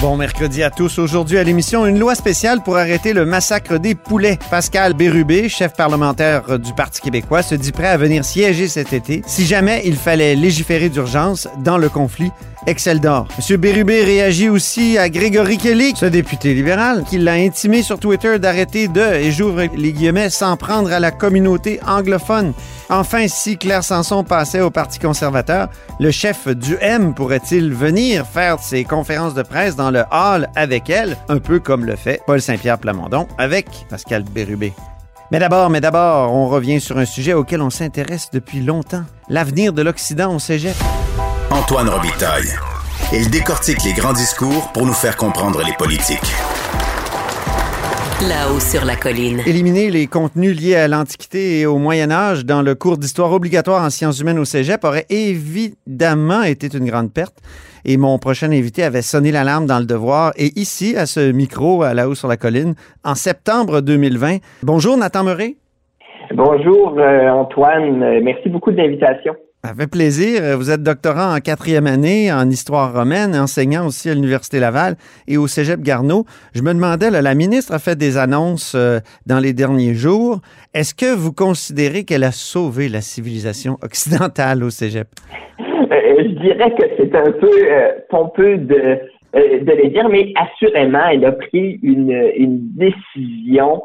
Bon mercredi à tous. Aujourd'hui à l'émission, une loi spéciale pour arrêter le massacre des poulets. Pascal Bérubé, chef parlementaire du Parti québécois, se dit prêt à venir siéger cet été si jamais il fallait légiférer d'urgence dans le conflit Excel d'or. M. Bérubé réagit aussi à Grégory Kelly, ce député libéral, qui l'a intimé sur Twitter d'arrêter de, et j'ouvre les guillemets, s'en prendre à la communauté anglophone. Enfin, si Claire Sanson passait au Parti conservateur, le chef du M pourrait-il venir faire ses conférences de presse dans le hall avec elle, un peu comme le fait Paul Saint-Pierre Plamondon avec Pascal Bérubé? Mais d'abord, mais d'abord, on revient sur un sujet auquel on s'intéresse depuis longtemps, l'avenir de l'Occident au cégep. Antoine Robitaille. Il décortique les grands discours pour nous faire comprendre les politiques. Là-haut sur la colline. Éliminer les contenus liés à l'Antiquité et au Moyen Âge dans le cours d'histoire obligatoire en sciences humaines au Cégep aurait évidemment été une grande perte. Et mon prochain invité avait sonné l'alarme dans le devoir. Et ici, à ce micro, à là-haut sur la colline, en septembre 2020. Bonjour, Nathan Murray. Bonjour, euh, Antoine. Euh, Merci beaucoup de l'invitation. Fait plaisir. Vous êtes doctorant en quatrième année en histoire romaine, enseignant aussi à l'Université Laval et au Cégep Garneau. Je me demandais, la ministre a fait des annonces euh, dans les derniers jours. Est-ce que vous considérez qu'elle a sauvé la civilisation occidentale au Cégep? Euh, je dirais que c'est un peu euh, pompeux de, le dire, mais assurément, elle a pris une, décision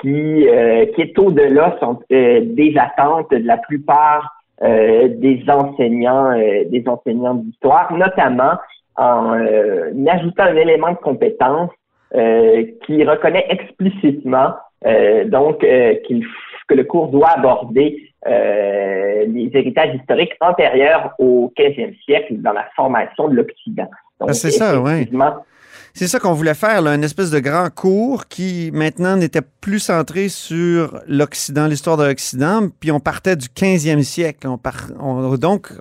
qui, qui est au-delà des attentes de la plupart des enseignants, euh, des enseignants d'histoire, notamment en euh, ajoutant un élément de compétence euh, qui reconnaît explicitement euh, donc euh, qu'il que le cours doit aborder euh, les héritages historiques antérieurs au 15e siècle dans la formation de l'Occident. Ah, c'est ça, ouais. C'est ça qu'on voulait faire, là, une espèce de grand cours qui maintenant n'était plus centré sur l'Occident, l'histoire de l'Occident, puis on partait du 15e siècle. Donc,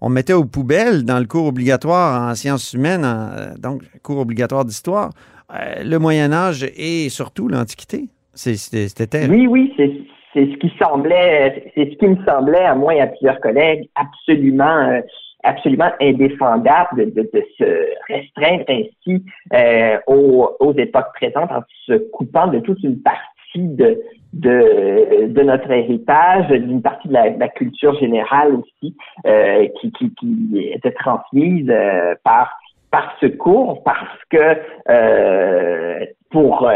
on, mettait aux poubelles dans le cours obligatoire en sciences humaines, en- donc cours obligatoire d'histoire, euh, le Moyen Âge et surtout l'Antiquité. C'était. Oui, oui, c'est c'est ce qui semblait, c'est ce qui me semblait, à moi et à plusieurs collègues, absolument, euh, absolument indéfendable de, de, de se restreindre ainsi euh, aux, aux époques présentes en se coupant de toute une partie de, de, de notre héritage, d'une partie de la, de la culture générale aussi, euh, qui, qui, qui était transmise euh, par par ce cours parce que euh, pour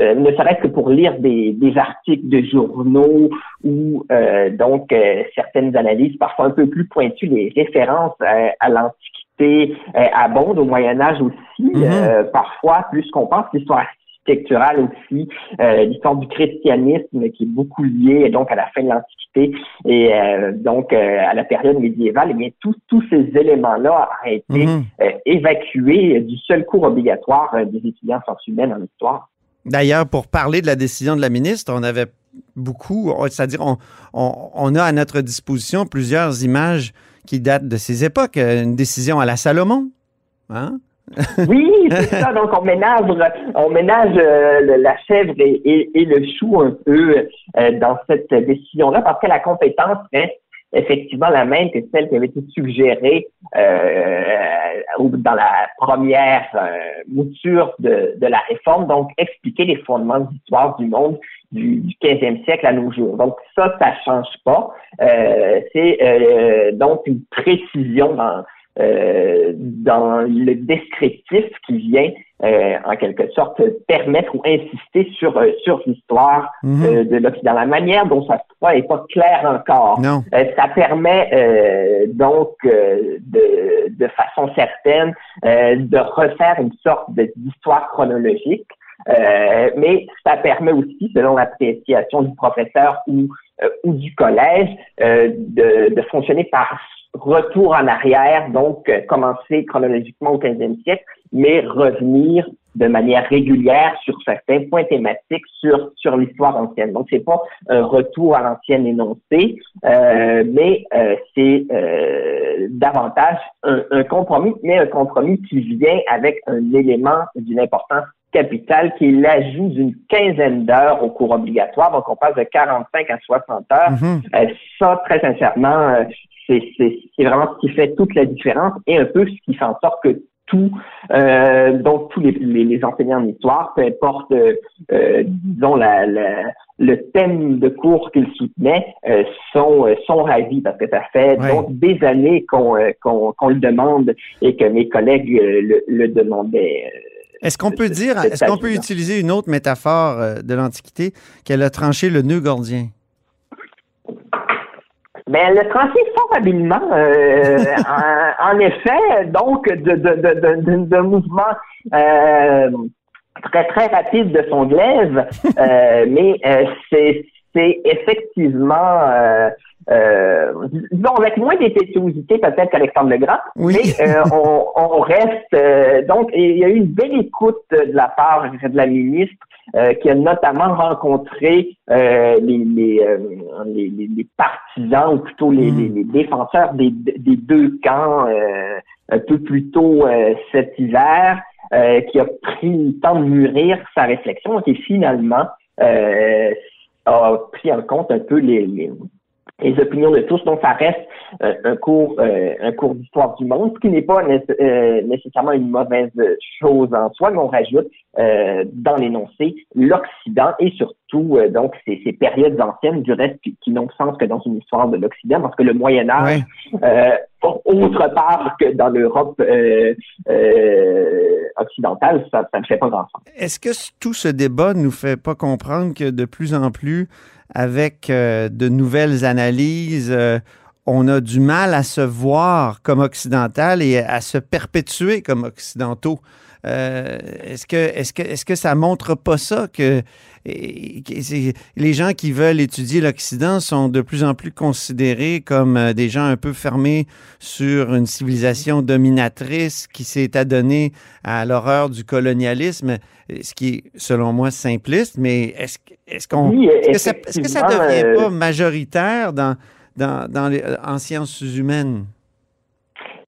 euh, euh, ne serait-ce que pour lire des, des articles de journaux ou euh, donc euh, certaines analyses parfois un peu plus pointues, les références euh, à l'Antiquité euh, abondent, au Moyen Âge aussi, Mhm. euh, parfois plus qu'on pense, l'histoire architecturale aussi, euh, l'histoire du christianisme qui est beaucoup liée donc à la fin de l'Antiquité et euh, donc euh, à la période médiévale, eh bien tous tous ces éléments-là ont été Mhm. euh, évacués du seul cours obligatoire euh, des étudiants en sciences humaines en histoire. D'ailleurs, pour parler de la décision de la ministre, on avait beaucoup, c'est-à-dire on, on, a à notre disposition plusieurs images qui datent de ces époques. Euh, Une décision à la Salomon, hein? Oui, c'est ça. Donc, on ménage, on ménage euh, la chèvre et, et- et le chou un peu euh, dans cette décision-là parce que la compétence reste effectivement la même que celle qui avait été suggérée euh, au- dans la première euh, mouture de, de la réforme, donc expliquer les fondements de l'histoire du monde du, du 15e siècle à nos jours. Donc ça, ça change pas. Euh, C'est euh, donc une précision dans euh, dans le descriptif qui vient euh, en quelque sorte permettre ou insister sur euh, sur l'histoire Mhm. euh, de l'Occident. La manière dont ça se fait n'est pas claire encore. Non. Euh, ça permet euh, donc euh, de, de façon certaine euh, de refaire une sorte d'histoire chronologique, euh, mais ça permet aussi, selon l'appréciation du professeur ou, euh, ou du collège, euh, de, de fonctionner par retour en arrière, donc euh, commencer chronologiquement au 15e siècle, mais revenir de manière régulière sur certains points thématiques sur sur l'histoire ancienne. Donc c'est pas un retour à l'ancienne énoncé, euh, mais euh, c'est euh, davantage un, un, compromis, mais un compromis qui vient avec un élément d'une importance capitale qui est l'ajout d'une quinzaine d'heures au cours obligatoire. Donc on passe de 45 à 60 heures. Mm-hmm. ça, très sincèrement, c'est vraiment ce qui fait toute la différence et un peu ce qui fait en sorte que tout, euh, donc tous les, les, enseignants d'histoire, peu importe, euh, euh, disons, la, le thème de cours qu'ils soutenaient, euh, sont, sont ravis parce que ça fait donc des années qu'on qu'on le demande et que mes collègues le, le demandaient. Est-ce qu'on peut dire, est-ce qu'on peut utiliser une autre métaphore de l'Antiquité qu'elle a tranché le nœud gordien? Ben, le tranché fort habilement, euh, en, effet, donc de, de, de, de, mouvement euh, très très rapide de son glaive, euh, mais c'est c'est effectivement euh, disons avec moins d'impétuosité peut-être qu'Alexandre Legrand, oui. mais on, on, reste donc il y a eu une belle écoute de la part de la ministre euh, qui a notamment rencontré euh, les, les, euh, les, les, partisans, ou plutôt les, mm. les défenseurs des, des, deux camps un peu plus tôt cet hiver, qui a pris le temps de mûrir sa réflexion et finalement a pris en compte un peu les, les opinions de tous. Donc, ça reste euh, un cours, euh, un cours d'histoire du monde, ce qui n'est pas euh, nécessairement une mauvaise chose en soi, mais on rajoute dans l'énoncé l'Occident et surtout donc ces, ces, périodes anciennes du reste qui, n'ont sens que dans une histoire de l'Occident, parce que le Moyen Âge, autre part que dans l'Europe occidentale, ça, ne fait pas grand. Est-ce que tout ce débat ne nous fait pas comprendre que de plus en plus avec euh, de nouvelles analyses, euh, on a du mal à se voir comme occidental et à se perpétuer comme occidentaux? Euh, est-ce que, est que, est que ça montre pas ça que, les gens qui veulent étudier l'Occident sont de plus en plus considérés comme des gens un peu fermés sur une civilisation dominatrice qui s'est adonnée à l'horreur du colonialisme, ce qui est selon moi simpliste, mais est-ce est-ce qu'on est que ça ne devient pas majoritaire dans, dans, dans les, en sciences humaines?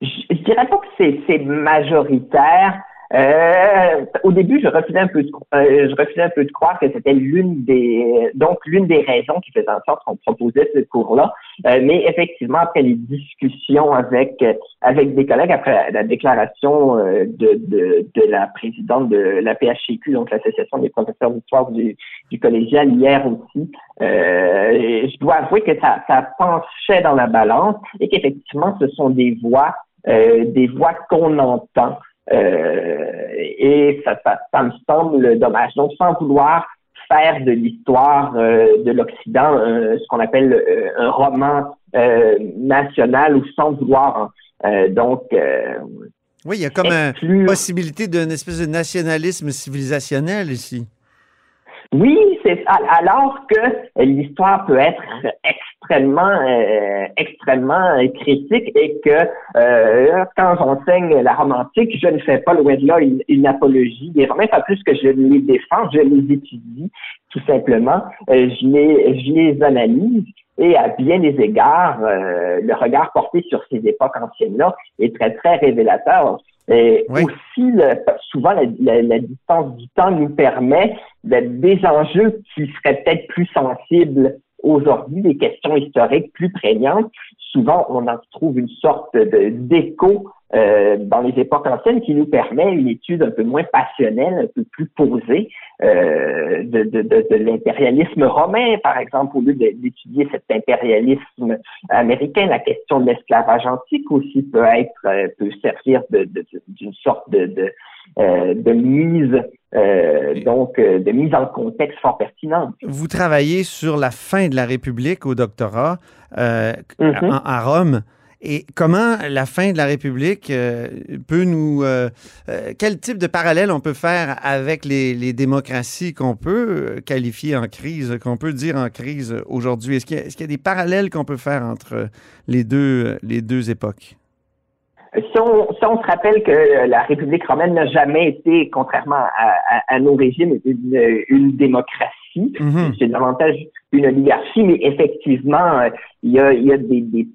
Je, je dirais pas que c'est majoritaire. Euh, au début, je refusais un peu de, euh, je refusais un peu de croire que c'était l'une des donc l'une des raisons qui faisait en sorte qu'on proposait ce cours-là. Euh, mais effectivement, après les discussions avec avec des collègues, après la déclaration euh, de, de, de la présidente de la PHCQ, donc l'association des professeurs d'histoire du, du collégial hier aussi, je dois avouer que ça, ça penchait dans la balance et qu'effectivement, ce sont des voix des voix qu'on entend euh, et ça, ça, me semble dommage. Donc, sans vouloir faire de l'histoire euh, de l'Occident ce qu'on appelle un roman euh, national ou sans vouloir. Hein. donc, oui, il y a comme une possibilité d'une espèce de nationalisme civilisationnel ici. Oui, c'est alors que l'histoire peut être extrêmement euh, extrêmement critique et que euh, quand j'enseigne la romantique, je ne fais pas loin de là une, apologie. Des Romains, pas plus que je les défends, je les étudie tout simplement, euh, je les je les analyse et à bien des égards, le regard porté sur ces époques anciennes-là est très, très révélateur. Et aussi, souvent, la, distance du temps nous permet des enjeux qui seraient peut-être plus sensibles aujourd'hui, des questions historiques plus prégnantes. Souvent, on en trouve une sorte d'écho euh, dans les époques anciennes qui nous permet une étude un peu moins passionnelle, un peu plus posée euh, de, de, de, de l'impérialisme romain, par exemple, au lieu d'étudier cet impérialisme américain, la question de l'esclavage antique aussi peut être euh, peut servir d'une sorte de, de, euh, de mise euh, donc de mise en contexte fort pertinente. Vous travaillez sur la fin de la République au doctorat mm-hmm. à Rome. Et comment la fin de la République euh, peut nous... Euh, euh, quel type de parallèle on peut faire avec les, démocraties qu'on peut qualifier en crise, qu'on peut dire en crise aujourd'hui? Est-ce qu'il y, y, a des parallèles qu'on peut faire entre les deux, les deux époques? si on, si on se rappelle que la République romaine n'a jamais été, contrairement à, à, nos régimes, une, une démocratie, Mhm. c'est davantage une oligarchie, mais effectivement, il y a, il y a des, des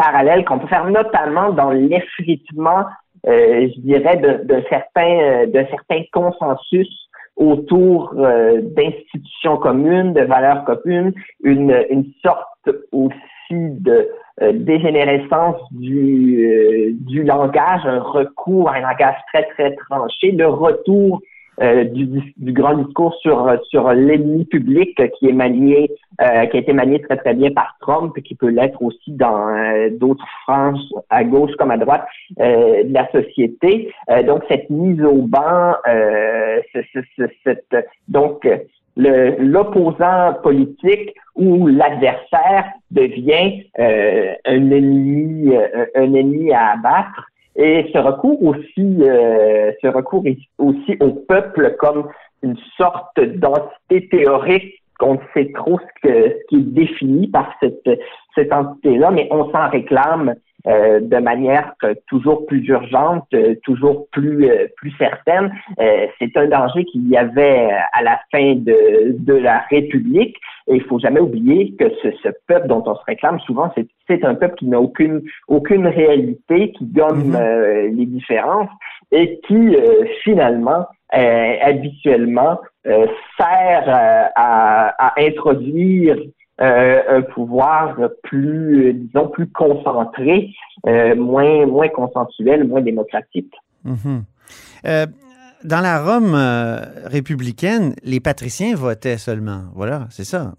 parallèles qu'on peut faire, notamment dans l'effritement, euh, je dirais, de, de euh, consensus autour euh, d'institutions communes, de valeurs communes, une, une sorte aussi de dégénérescence du, du langage, un recours à un langage très, très tranché, le retour euh, du, du, grand discours sur sur l'ennemi public qui est manié, euh, qui a été manié très très bien par Trump, et qui peut l'être aussi dans euh, d'autres franges à gauche comme à droite euh, de la société. donc cette mise au banc, ce, ce, ce, cette, donc l'opposant politique ou l'adversaire devient un ennemi, un ennemi à abattre. Et ce recours aussi, euh, ce recours aussi au peuple comme une sorte d'entité théorique. Qu'on ne sait trop ce, ce qui est défini par cette, cette entité-là, mais on s'en réclame euh, de manière toujours plus urgente, euh, toujours plus euh, plus certaine. Euh, c'est un danger qu'il y avait à la fin de, de la République. Et il faut jamais oublier que ce, ce peuple dont on se réclame souvent, c'est, un peuple qui n'a aucune aucune réalité, qui gomme euh, les différences et qui euh, finalement euh, habituellement euh, sert à, à introduire euh, un pouvoir plus, euh, disons, plus concentré, euh, moins, moins consensuel, moins démocratique. Mhm. Dans la Rome républicaine, les patriciens votaient seulement. Voilà, c'est ça.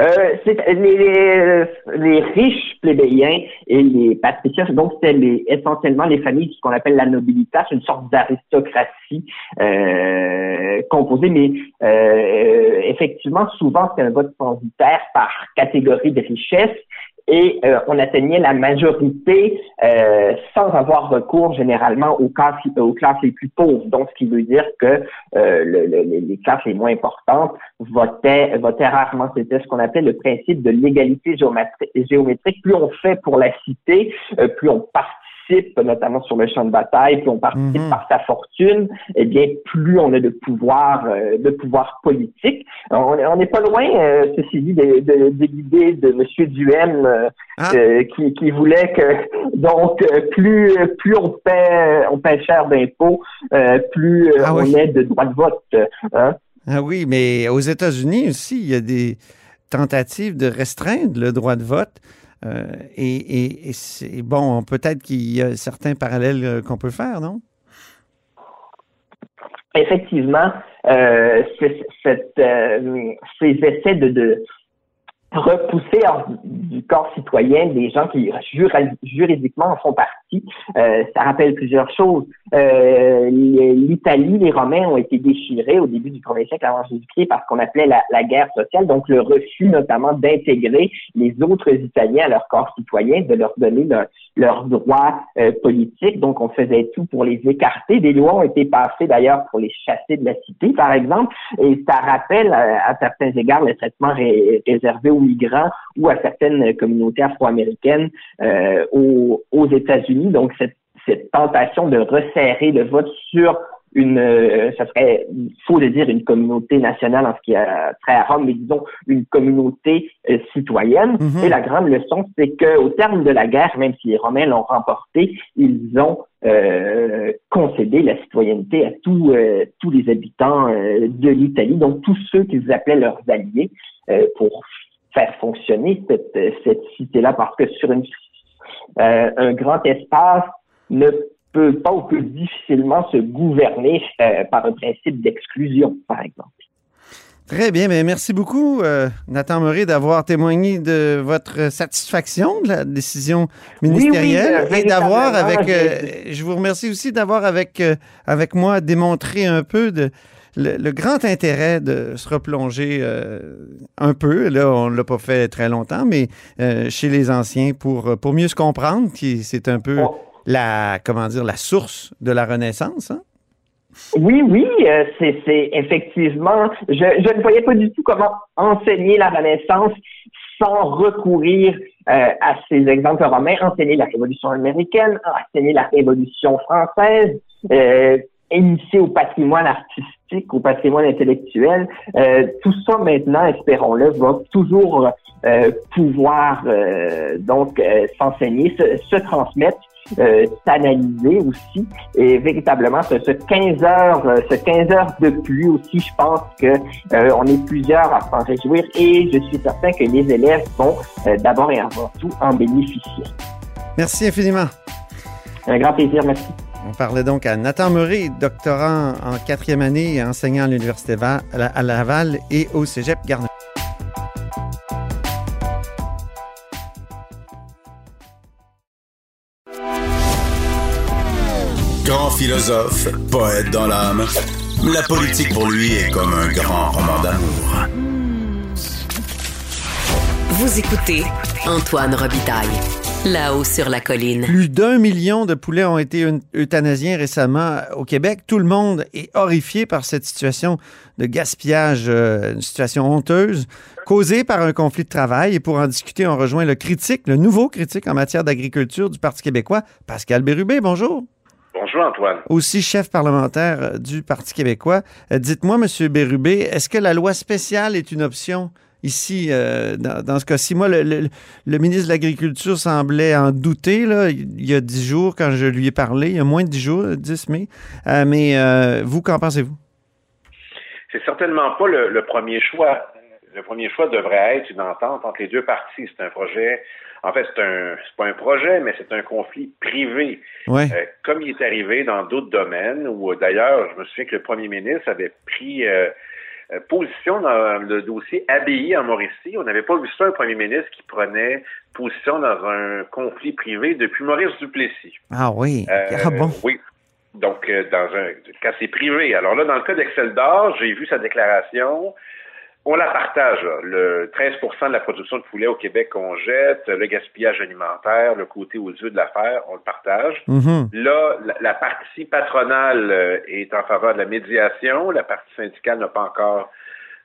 Euh, les, les, les riches plébéiens et les patriciens, donc c'était les, essentiellement les familles, ce qu'on appelle la nobilitas, une sorte d'aristocratie euh, composée, mais euh, effectivement, souvent c'est un vote censitaire par catégorie de richesse et euh, on atteignait la majorité euh, sans avoir recours généralement aux classes, aux classes les plus pauvres. Donc, ce qui veut dire que euh, le, le, les classes les moins importantes votaient, votaient rarement. C'était ce qu'on appelait le principe de l'égalité géométrique. géométrique. Plus on fait pour la cité, euh, plus on participe notamment sur le champ de bataille, plus on participe Mhm. par sa fortune, eh bien, plus on a de pouvoir, euh, de pouvoir politique. On n'est pas loin, euh, ceci dit, de, l'idée de M. Duhem euh, Ah. qui, qui voulait que donc plus plus on paie on paie cher d'impôts, plus Ah on est de droit de vote. Hein? Ah oui, mais aux États-Unis aussi, il y a des tentatives de restreindre le droit de vote. Euh, et et- c'est bon, peut-être qu'il y a certains parallèles euh, qu'on peut faire, non? Effectivement, euh, ces essais de, repousser du corps citoyen des gens qui juridiquement en font partie, ça rappelle plusieurs choses. Euh, L'Italie, les Romains ont été déchirés au début du premier siècle avant Jésus-Christ par ce qu'on appelait la, guerre sociale, donc le refus notamment d'intégrer les autres Italiens à leur corps citoyen, de leur donner leur- leurs droits euh, politiques. Donc on faisait tout pour les écarter. Des lois ont été passées d'ailleurs pour les chasser de la cité, par exemple, et ça rappelle euh, à certains égards le traitement ré- réservé aux migrants ou à certaines communautés afro-américaines euh, aux, aux États-Unis. Donc cette, cette tentation de resserrer le vote sur une, euh, ça serait faux de dire une communauté nationale en ce qui a trait à Rome, mais disons une communauté euh, citoyenne. Mhm. Et la grande leçon, c'est qu'au terme de la guerre, même si les Romains l'ont remporté, ils ont euh, concédé la citoyenneté à tous euh, tous les habitants de l'Italie, donc tous ceux qu'ils appelaient leurs alliés, euh, pour faire fonctionner cette, cette cité-là, parce que sur une, euh, un grand espace ne peut pas ou peut difficilement se gouverner euh, par un principe d'exclusion, par exemple. Très bien, mais merci beaucoup, euh, Nathan Murray, d'avoir témoigné de votre satisfaction de la décision ministérielle Oui, oui, et d'avoir avec, euh, je vous remercie aussi d'avoir avec euh, avec moi démontré un peu de le, le grand intérêt de se replonger un peu. Là, on l'a pas fait très longtemps, mais chez les anciens pour pour mieux se comprendre, qui c'est un peu. La comment dire la source de la Renaissance. Hein? Oui, oui, euh, c'est effectivement. Je, ne voyais pas du tout comment enseigner la Renaissance sans recourir à ces exemples romains, enseigner la Révolution américaine, enseigner la Révolution française, initier au patrimoine artistique, au patrimoine intellectuel. Euh, tout ça maintenant, espérons-le, va toujours euh, pouvoir euh, donc s'enseigner, se, transmettre, s'analyser aussi. Et véritablement, ce, 15 heures, ce 15 heures de pluie aussi, je pense que on est plusieurs à s'en réjouir et je suis certain que les élèves vont d'abord et avant tout en bénéficier. Merci infiniment. Un grand plaisir, merci. On parlait donc à Nathan Murray, doctorant en quatrième année et enseignant à l'Université à Laval et au Cégep Garneau. Philosophe, poète dans l'âme, la politique pour lui est comme un grand roman d'amour. Vous écoutez Antoine Robitaille. Là-haut sur la colline. Plus d'un million de poulets ont été euthanasiés récemment au Québec. Tout le monde est horrifié par cette situation de gaspillage, euh, une situation honteuse, causée par un conflit de travail. Et pour en discuter, on rejoint le critique, le nouveau critique en matière d'agriculture du Parti québécois, Pascal Bérubé. Bonjour. Bonjour Antoine. Aussi chef parlementaire euh, du Parti québécois. Euh, dites-moi, Monsieur Bérubé, est-ce que la loi spéciale est une option ici, euh, dans, ce cas-ci? Moi, le, ministre de l'Agriculture semblait en douter là, il y a dix jours quand je lui ai parlé, il y a moins de dix jours, 10 mai. Euh, mais euh, vous, qu'en pensez-vous? C'est certainement pas le, premier choix. Le premier choix devrait être une entente entre les deux parties. C'est un projet, en fait, c'est un, pas un projet, mais c'est un conflit privé. Ouais. comme il est arrivé dans d'autres domaines, où d'ailleurs, je me souviens que le premier ministre avait pris euh, position dans le dossier ABI en Mauricie. On n'avait pas vu ça, un premier ministre qui prenait position dans un conflit privé depuis Maurice Duplessis. Ah oui. Euh, ah bon? Oui. Donc, euh, dans un cas c'est privé. Alors là, dans le cas d'Excel d'Or, j'ai vu sa déclaration on la partage. Le 13% de la production de poulet au Québec qu'on jette, le gaspillage alimentaire, le côté aux yeux de l'affaire, on le partage. Mm-hmm. Là, la, partie patronale euh, est en faveur de la médiation. La partie syndicale n'a pas encore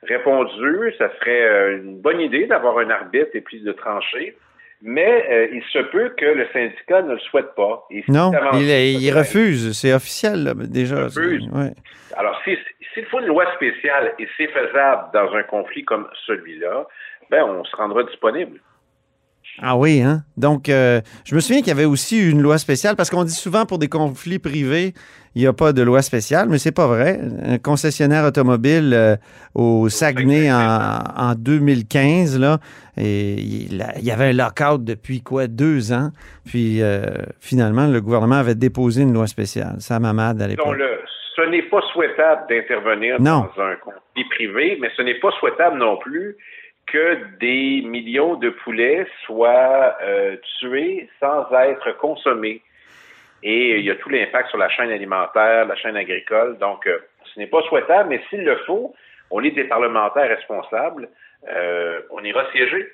répondu. Ça serait euh, une bonne idée d'avoir un arbitre et puis de trancher. Mais euh, il se peut que le syndicat ne le souhaite pas. non, il, refuse. C'est officiel déjà. Il refuse. Alors, si, s'il faut une loi spéciale et c'est faisable dans un conflit comme celui-là, ben on se rendra disponible. Ah oui, hein? Donc, euh, je me souviens qu'il y avait aussi une loi spéciale, parce qu'on dit souvent pour des conflits privés, il n'y a pas de loi spéciale, mais c'est pas vrai. Un concessionnaire automobile euh, au Saguenay en, 2015, là, et il, y avait un lockout depuis quoi, deux ans. Puis euh, finalement, le gouvernement avait déposé une loi spéciale. Ça mamade à l'époque ce n'est pas souhaitable d'intervenir dans un conflit privé, mais ce n'est pas souhaitable non plus que des millions de poulets soient euh, tués sans être consommés. Et il y a tout l'impact sur la chaîne alimentaire, la chaîne agricole. Donc, euh, ce n'est pas souhaitable, mais s'il le faut, on est des parlementaires responsables, euh, on ira siéger.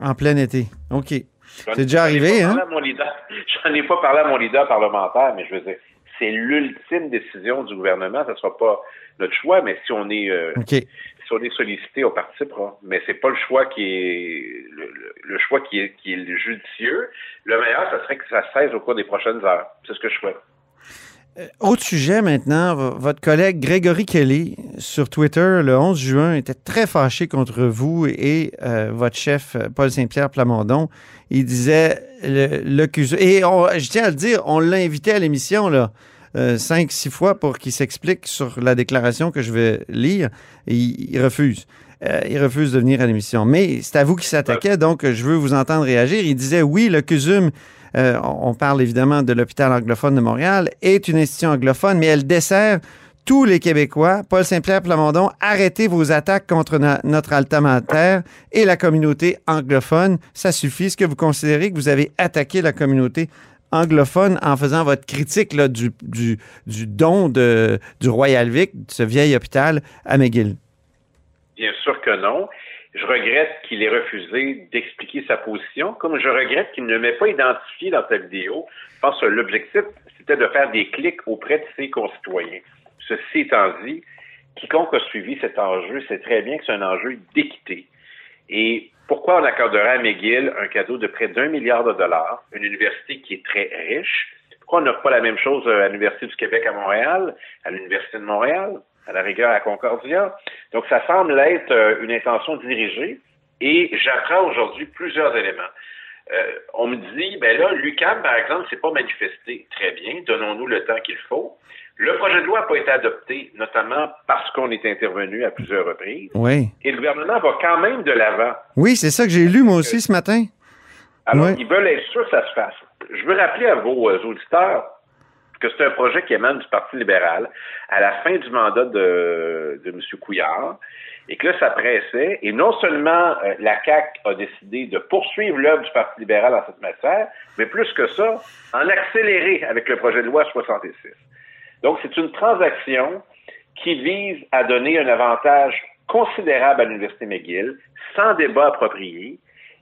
En plein été. OK. C'est déjà arrivé, hein? J'en ai pas parlé à mon leader parlementaire, mais je veux dire, c'est l'ultime décision du gouvernement. Ce ne sera pas notre choix, mais si on est euh, si on est sollicité, on participera. Mais c'est pas le choix qui est le, choix qui est qui est judicieux. Le meilleur, ce serait que ça cesse au cours des prochaines heures. C'est ce que je souhaite. Euh, autre sujet maintenant, votre collègue Grégory Kelly sur Twitter le 11 juin était très fâché contre vous et euh, votre chef Paul Saint-Pierre Plamondon. Il disait le, et je tiens à le dire, on l'a invité à l'émission là. Euh, cinq, six fois pour qu'il s'explique sur la déclaration que je vais lire. Et il, refuse. il refuse de venir à l'émission. Mais c'est à vous qui s'attaquait, donc je veux vous entendre réagir. Il disait oui, le CUSUM euh, on parle évidemment de l'hôpital anglophone de Montréal, est une institution anglophone, mais elle dessert tous les Québécois. Paul Saint-Pierre Plamondon, arrêtez vos attaques contre notre altamentaire et la communauté anglophone. Ça suffit. Est-ce que vous considérez que vous avez attaqué la communauté anglophone en faisant votre critique du, don du Royal Vic, ce vieil hôpital, à McGill? Bien sûr que non. Je regrette qu'il ait refusé d'expliquer sa position, comme je regrette qu'il ne m'ait pas identifié dans sa vidéo. Je pense que l'objectif, c'était de faire des clics auprès de ses concitoyens. Ceci étant dit, quiconque a suivi cet enjeu sait très bien que c'est un enjeu d'équité. Et pourquoi on accorderait à McGill un cadeau de près d'un milliard de dollars, une université qui est très riche? Pourquoi on n'offre pas la même chose à l'Université du Québec à Montréal, à l'Université de Montréal, à la rigueur à Concordia? Donc, ça semble être euh, une intention dirigée et j'apprends aujourd'hui plusieurs éléments. Euh, on me dit, ben là, l'UCAM, par exemple, c'est pas manifesté. Très bien, donnons-nous le temps qu'il faut. Le projet de loi n'a pas été adopté, notamment parce qu'on est intervenu à plusieurs reprises. Oui. Et le gouvernement va quand même de l'avant. Oui, c'est ça que j'ai lu moi aussi ce matin. Alors, ils veulent être sûrs que ça se fasse. Je veux rappeler à vos euh, auditeurs que c'est un projet qui émane du Parti libéral à la fin du mandat de, de M. Couillard et que là, ça pressait. Et non seulement euh, la CAQ a décidé de poursuivre l'œuvre du Parti libéral en cette matière, mais plus que ça, en accélérer avec le projet de loi 66. Donc, c'est une transaction qui vise à donner un avantage considérable à l'Université McGill, sans débat approprié.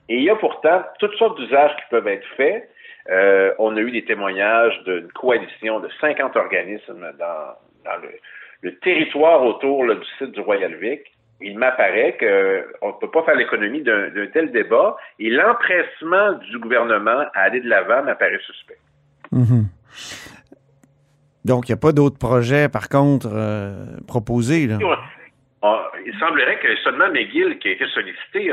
Et il y a pourtant toutes sortes d'usages qui peuvent être faits. Euh, on a eu des témoignages d'une coalition de 50 organismes dans, le, territoire autour du site du Royal Vic il m'apparaît qu'on ne peut pas faire l'économie d'un tel débat et l'empressement du gouvernement à aller de l'avant m'apparaît suspect. Mhm. Donc, il n'y a pas d'autres projets, par contre, euh, proposés. Là? il semblerait que seulement McGill, qui a été sollicité,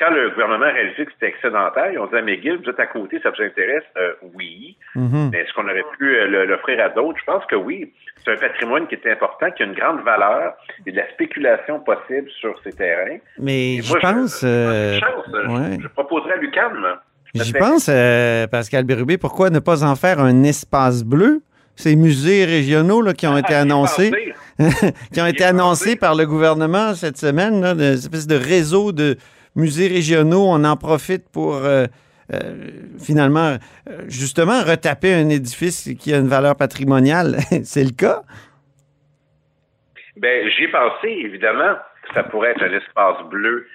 quand le gouvernement a réalisé que c'était excédentaire, ils ont dit à McGill, vous êtes à côté, ça vous intéresse? Euh, oui. Mhm. Mais est-ce qu'on aurait pu euh, l'offrir à d'autres? Je pense que oui. C'est un patrimoine qui est important, qui a une grande valeur et de la spéculation possible sur ces terrains. Mais je pense... Euh, je, proposerais à l'UQAM. J'y pense, Pascal Bérubé, pourquoi ne pas en faire un espace bleu? Ces musées régionaux là, qui ont été ah, annoncés, qui ont été annoncés par le gouvernement cette semaine, là, une espèce de réseau de, musées régionaux, on en profite pour euh, euh, finalement, euh, justement, retaper un édifice qui a une valeur patrimoniale. C'est le cas? Bien, j'y ai pensé, évidemment, que ça pourrait être un espace bleu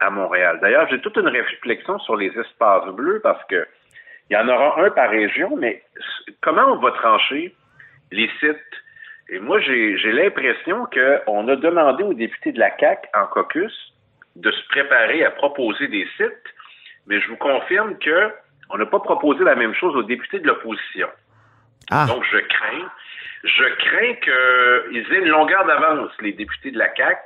à Montréal. D'ailleurs, j'ai toute une réflexion sur les espaces bleus parce que il y en aura un par région, mais comment on va trancher les sites? Et moi, j'ai l'impression qu'on a demandé aux députés de la CAC en caucus de se préparer à proposer des sites, mais je vous confirme que on n'a pas proposé la même chose aux députés de l'opposition. Ah. Donc, je crains, je crains qu'ils aient une longueur d'avance, les députés de la CAC.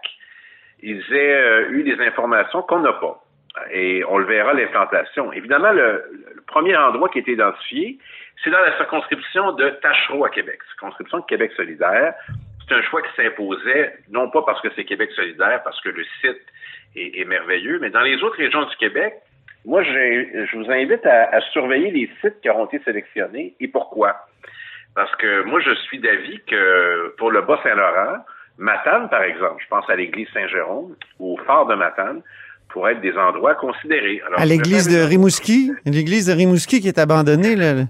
Ils aient euh, eu des informations qu'on n'a pas. Et on le verra, l'implantation. Évidemment, le, premier endroit qui est identifié, c'est dans la circonscription de Tachereau à Québec, circonscription de Québec solidaire. C'est un choix qui s'imposait, non pas parce que c'est Québec solidaire, parce que le site est, merveilleux. Mais dans les autres régions du Québec, moi, je vous invite à, surveiller les sites qui auront été sélectionnés et pourquoi? Parce que moi, je suis d'avis que pour le Bas-Saint-Laurent, Matane, par exemple, je pense à l'église Saint-Jérôme ou au phare de Matane, pourraient être des endroits considérés. à l'église de Rimouski, l'église de Rimouski qui est abandonnée, là.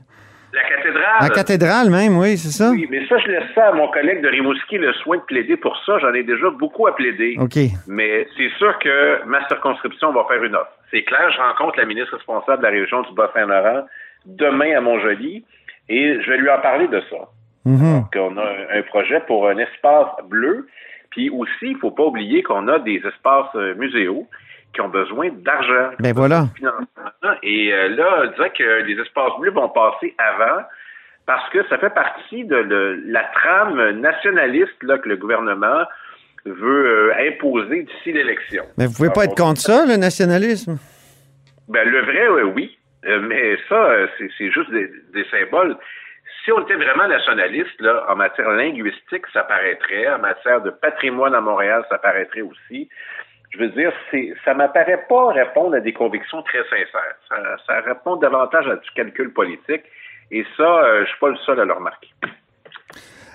La cathédrale. La cathédrale même, oui, c'est ça. Oui, mais ça, je laisse ça à mon collègue de Rimouski le soin de plaider pour ça. J'en ai déjà beaucoup à plaider. OK. Mais c'est sûr que ma circonscription va faire une offre. C'est clair, je rencontre la ministre responsable de la région du Bas-Saint-Laurent demain à Montjoly et je vais lui en parler de ça. Mm Donc, on a un projet pour un espace bleu. Puis aussi, il faut pas oublier qu'on a des espaces euh, muséaux qui ont besoin d'argent. Ben voilà. Et euh, là, on dirait que les espaces bleus vont passer avant parce que ça fait partie de la trame nationaliste là, que le gouvernement veut euh, imposer d'ici l'élection. Mais vous pouvez pas être contre ça, le nationalisme? Ben, le vrai, oui. Euh, mais ça, c'est juste des, des, symboles. Si on était vraiment nationaliste, là, en matière linguistique, ça paraîtrait. En matière de patrimoine à Montréal, ça paraîtrait aussi je veux dire, c'est, ça m'apparaît pas répondre à des convictions très sincères. Ça, répond davantage à du calcul politique. Et ça, euh, je suis pas le seul à le remarquer.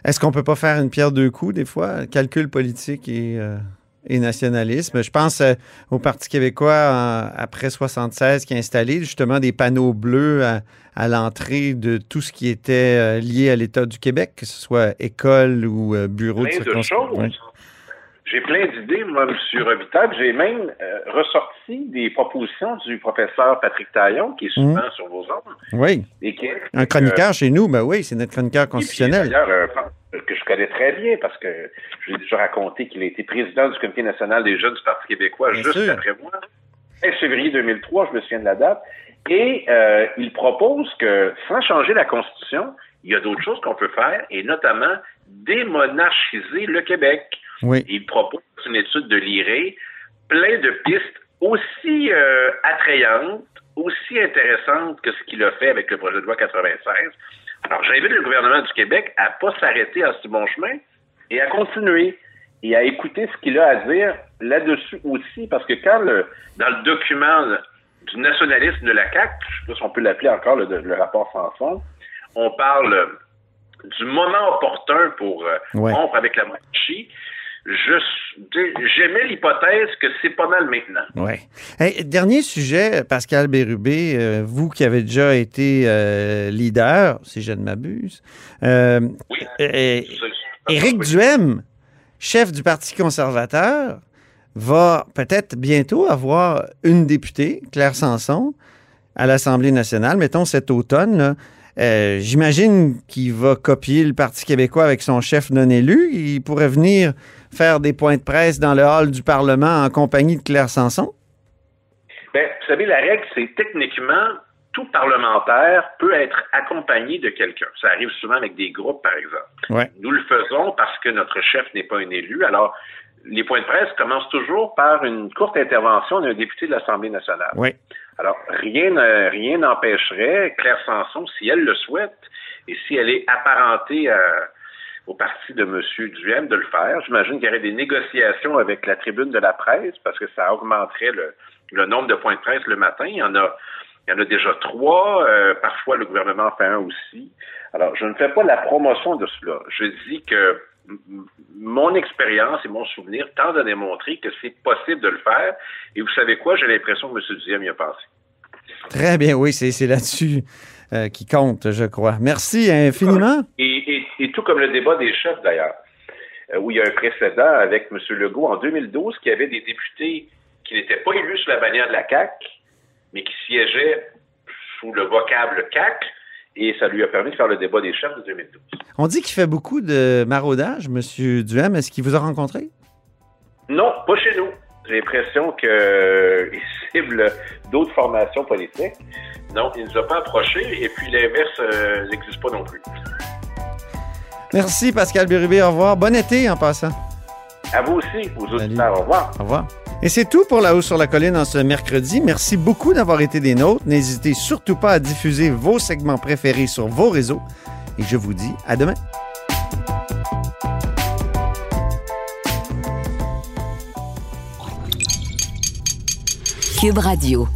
Est-ce qu'on peut pas faire une pierre deux coups, des fois? Calcul politique et, euh, nationalisme. Je pense euh, au Parti québécois après 76 qui a installé justement des panneaux bleus à, l'entrée de tout ce qui était lié à l'État du Québec, que ce soit école ou bureau de circonscription. J'ai plein d'idées, moi, M. Robitaille. J'ai même euh, ressorti des propositions du professeur Patrick Taillon, qui est souvent mhm. sur vos ordres. Oui. un chroniqueur chez nous, ben oui, c'est notre chroniqueur constitutionnel. D'ailleurs, euh, que je connais très bien parce que j'ai déjà raconté qu'il a été président du Comité national des jeunes du Parti québécois juste après moi. 15 février 2003, je me souviens de la date. Et euh, il propose que, sans changer la Constitution, il y a d'autres choses qu'on peut faire, et notamment démonarchiser le Québec. Oui. Il propose une étude de l'IRE, plein de pistes aussi euh, attrayantes, aussi intéressantes que ce qu'il a fait avec le projet de loi 96. Alors, j'invite le gouvernement du Québec à pas s'arrêter à ce bon chemin et à continuer et à écouter ce qu'il a à dire là-dessus aussi, parce que quand le, dans le document du nationalisme de la CAQ, je sais pas si on peut l'appeler encore le, le rapport Sanson, on parle du moment opportun pour euh, rompre avec la monarchie. J'aimais l'hypothèse que c'est pas mal maintenant. Oui. dernier sujet, Pascal Bérubé, euh, vous qui avez déjà été euh, leader, si je ne m'abuse. oui. Éric Duhem, chef du Parti conservateur, va peut-être bientôt avoir une députée, Claire Sanson, à l'Assemblée nationale, mettons cet automne. Là. Euh, j'imagine qu'il va copier le Parti québécois avec son chef non élu. Il pourrait venir faire des points de presse dans le hall du Parlement en compagnie de Claire Sanson? Bien, vous savez, la règle, c'est techniquement, tout parlementaire peut être accompagné de quelqu'un. Ça arrive souvent avec des groupes, par exemple. Nous le faisons parce que notre chef n'est pas un élu. Alors, les points de presse commencent toujours par une courte intervention d'un député de l'Assemblée nationale. Oui. Alors, rien rien n'empêcherait Claire Sanson, si elle le souhaite, et si elle est apparentée au parti de M. Duhem, de le faire. J'imagine qu'il y aurait des négociations avec la tribune de la presse, parce que ça augmenterait le, nombre de points de presse le matin. Il y en a, il y en a déjà trois. Euh, parfois, le gouvernement en fait un aussi. Alors, je ne fais pas la promotion de cela. Je dis que mon expérience et mon souvenir tendent à démontrer que c'est possible de le faire. Et vous savez quoi? J'ai l'impression que M. Diem y a pensé. Très bien, oui, c'est là-dessus euh, qui compte, je crois. Merci infiniment. Et, tout comme le débat des chefs, d'ailleurs, euh, où il y a un précédent avec M. Legault en 2012 qui avait des députés qui n'étaient pas élus sous la bannière de la CAC, mais qui siégeaient sous le vocable CAC et ça lui a permis de faire le débat des chefs de 2012. On dit qu'il fait beaucoup de maraudage, M. Duhem. Est-ce qu'il vous a rencontré? Non, pas chez nous. J'ai l'impression qu'il euh, cible d'autres formations politiques. Non, il ne nous a pas approchés et puis l'inverse euh, n'existe pas non plus. Merci Pascal Bérubé. Au revoir. Bon été en passant. À vous aussi, aux auditeurs. Au revoir. Au revoir. Et c'est tout pour La Haut sur la Colline en ce mercredi. Merci beaucoup d'avoir été des nôtres. N'hésitez surtout pas à diffuser vos segments préférés sur vos réseaux. Et je vous dis à demain. Cube Radio.